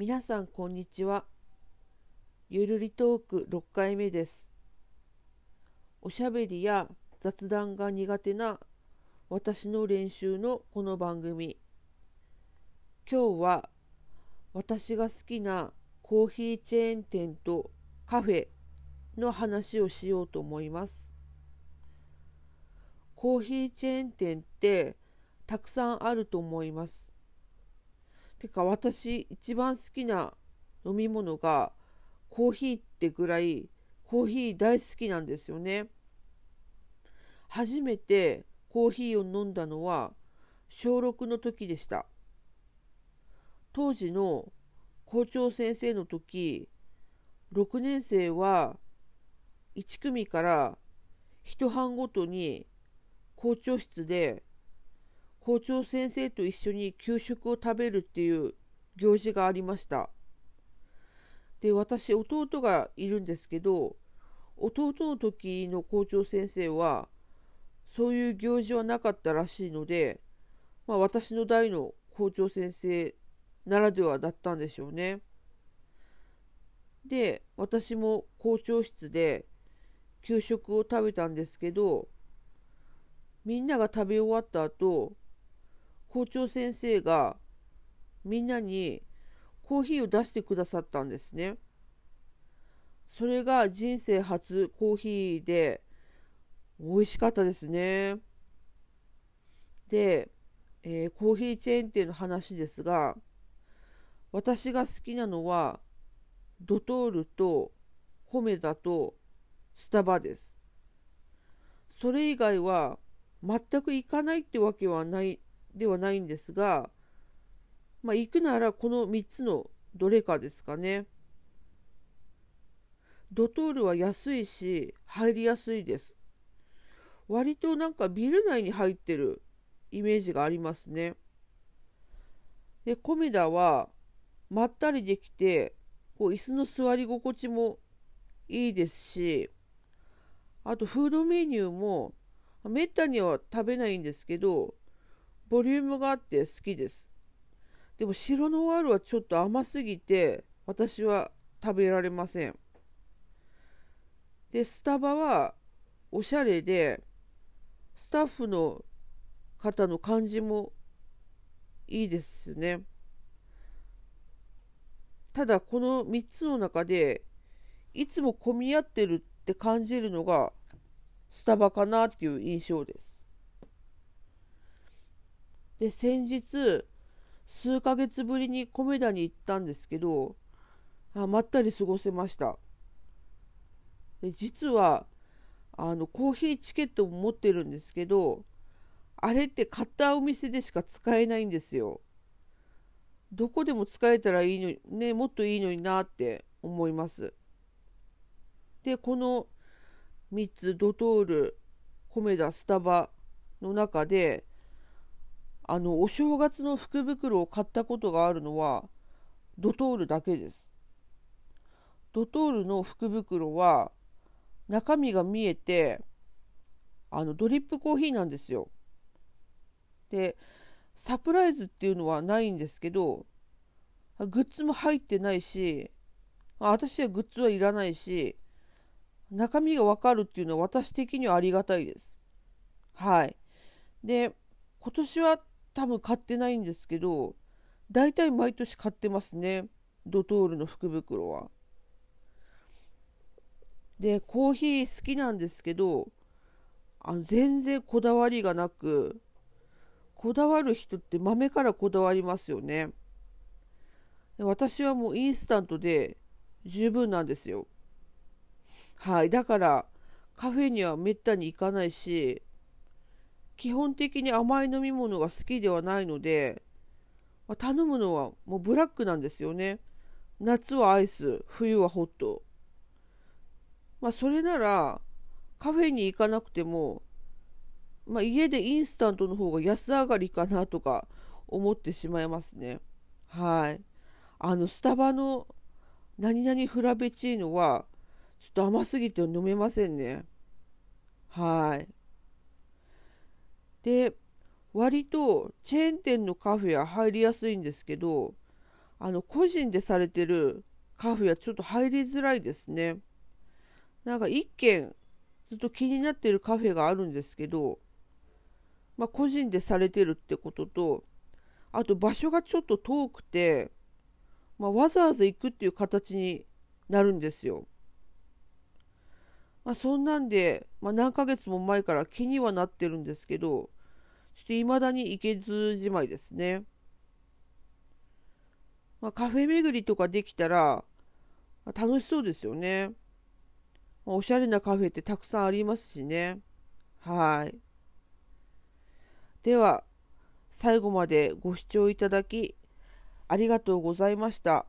皆さんこんにちは。ゆるりトーク6回目です。おしゃべりや雑談が苦手な私の練習のこの番組。今日は私が好きなコーヒーチェーン店とカフェの話をしようと思います。コーヒーチェーン店ってたくさんあると思います。てか私一番好きな飲み物がコーヒーってぐらいコーヒー大好きなんですよね。初めてコーヒーを飲んだのは小6の時でした。当時の校長先生の時6年生は1組から1班ごとに校長室で校長先生と一緒に給食を食べるっていう行事がありました。で私弟がいるんですけど弟の時の校長先生はそういう行事はなかったらしいので、まあ、私の代の校長先生ならではだったんでしょうね。で私も校長室で給食を食べたんですけどみんなが食べ終わった後校長先生がみんなにコーヒーを出してくださったんですね。それが人生初コーヒーで美味しかったですね。で、えー、コーヒーチェーン店の話ですが私が好きなのはドトールとコメダとスタバです。それ以外は全く行かないってわけはないではないんですが、まあ、行くならこの3つのどれかですかね。ドトールは安いし入りやすいです。割となんかビル内に入ってるイメージがありますね。で、コメダはまったりできて、こう椅子の座り心地もいいですし、あとフードメニューもめったには食べないんですけど、ボリュームがあって好きです。でも白ノワールはちょっと甘すぎて私は食べられません。で、スタバはおしゃれで、スタッフの方の感じもいいですね。ただこの3つの中でいつも混み合ってるって感じるのがスタバかなっていう印象です。で先日数ヶ月ぶりに米田に行ったんですけどあまったり過ごせました。で実はあのコーヒーチケットも持ってるんですけどあれって買ったお店でしか使えないんですよ。どこでも使えたらいいのにねもっといいのになって思います。でこの3つドトール米田スタバの中であのお正月の福袋を買ったことがあるのはドトールだけです。ドトールの福袋は中身が見えてあのドリップコーヒーなんですよ。でサプライズっていうのはないんですけどグッズも入ってないし私はグッズはいらないし中身がわかるっていうのは私的にはありがたいです。はい。で今年は多分買ってないんですけど大体毎年買ってますねドトールの福袋は。でコーヒー好きなんですけどあの全然こだわりがなくこだわる人って豆からこだわりますよね。で私はもうインスタントで十分なんですよ。はい。だからカフェにはめったに行かないし基本的に甘い飲み物が好きではないので、まあ、頼むのはもうブラックなんですよね。夏はアイス、冬はホット。まあそれならカフェに行かなくても、まあ、家でインスタントの方が安上がりかなとか思ってしまいますね。はい。あのスタバの何々フラペチーノはちょっと甘すぎて飲めませんね。はい。で割とチェーン店のカフェは入りやすいんですけどあの個人でされてるカフェはちょっと入りづらいですね。なんか一軒ずっと気になってるカフェがあるんですけど、まあ、個人でされてるってことと、あと場所がちょっと遠くて、まあ、わざわざ行くっていう形になるんですよ。まあ、そんなんで、まあ、何ヶ月も前から気にはなってるんですけど、ちょっと未だに行けずじまいですね。まあ、カフェ巡りとかできたら、まあ、楽しそうですよね。まあ、おしゃれなカフェってたくさんありますしね。はい。では、最後までご視聴いただき、ありがとうございました。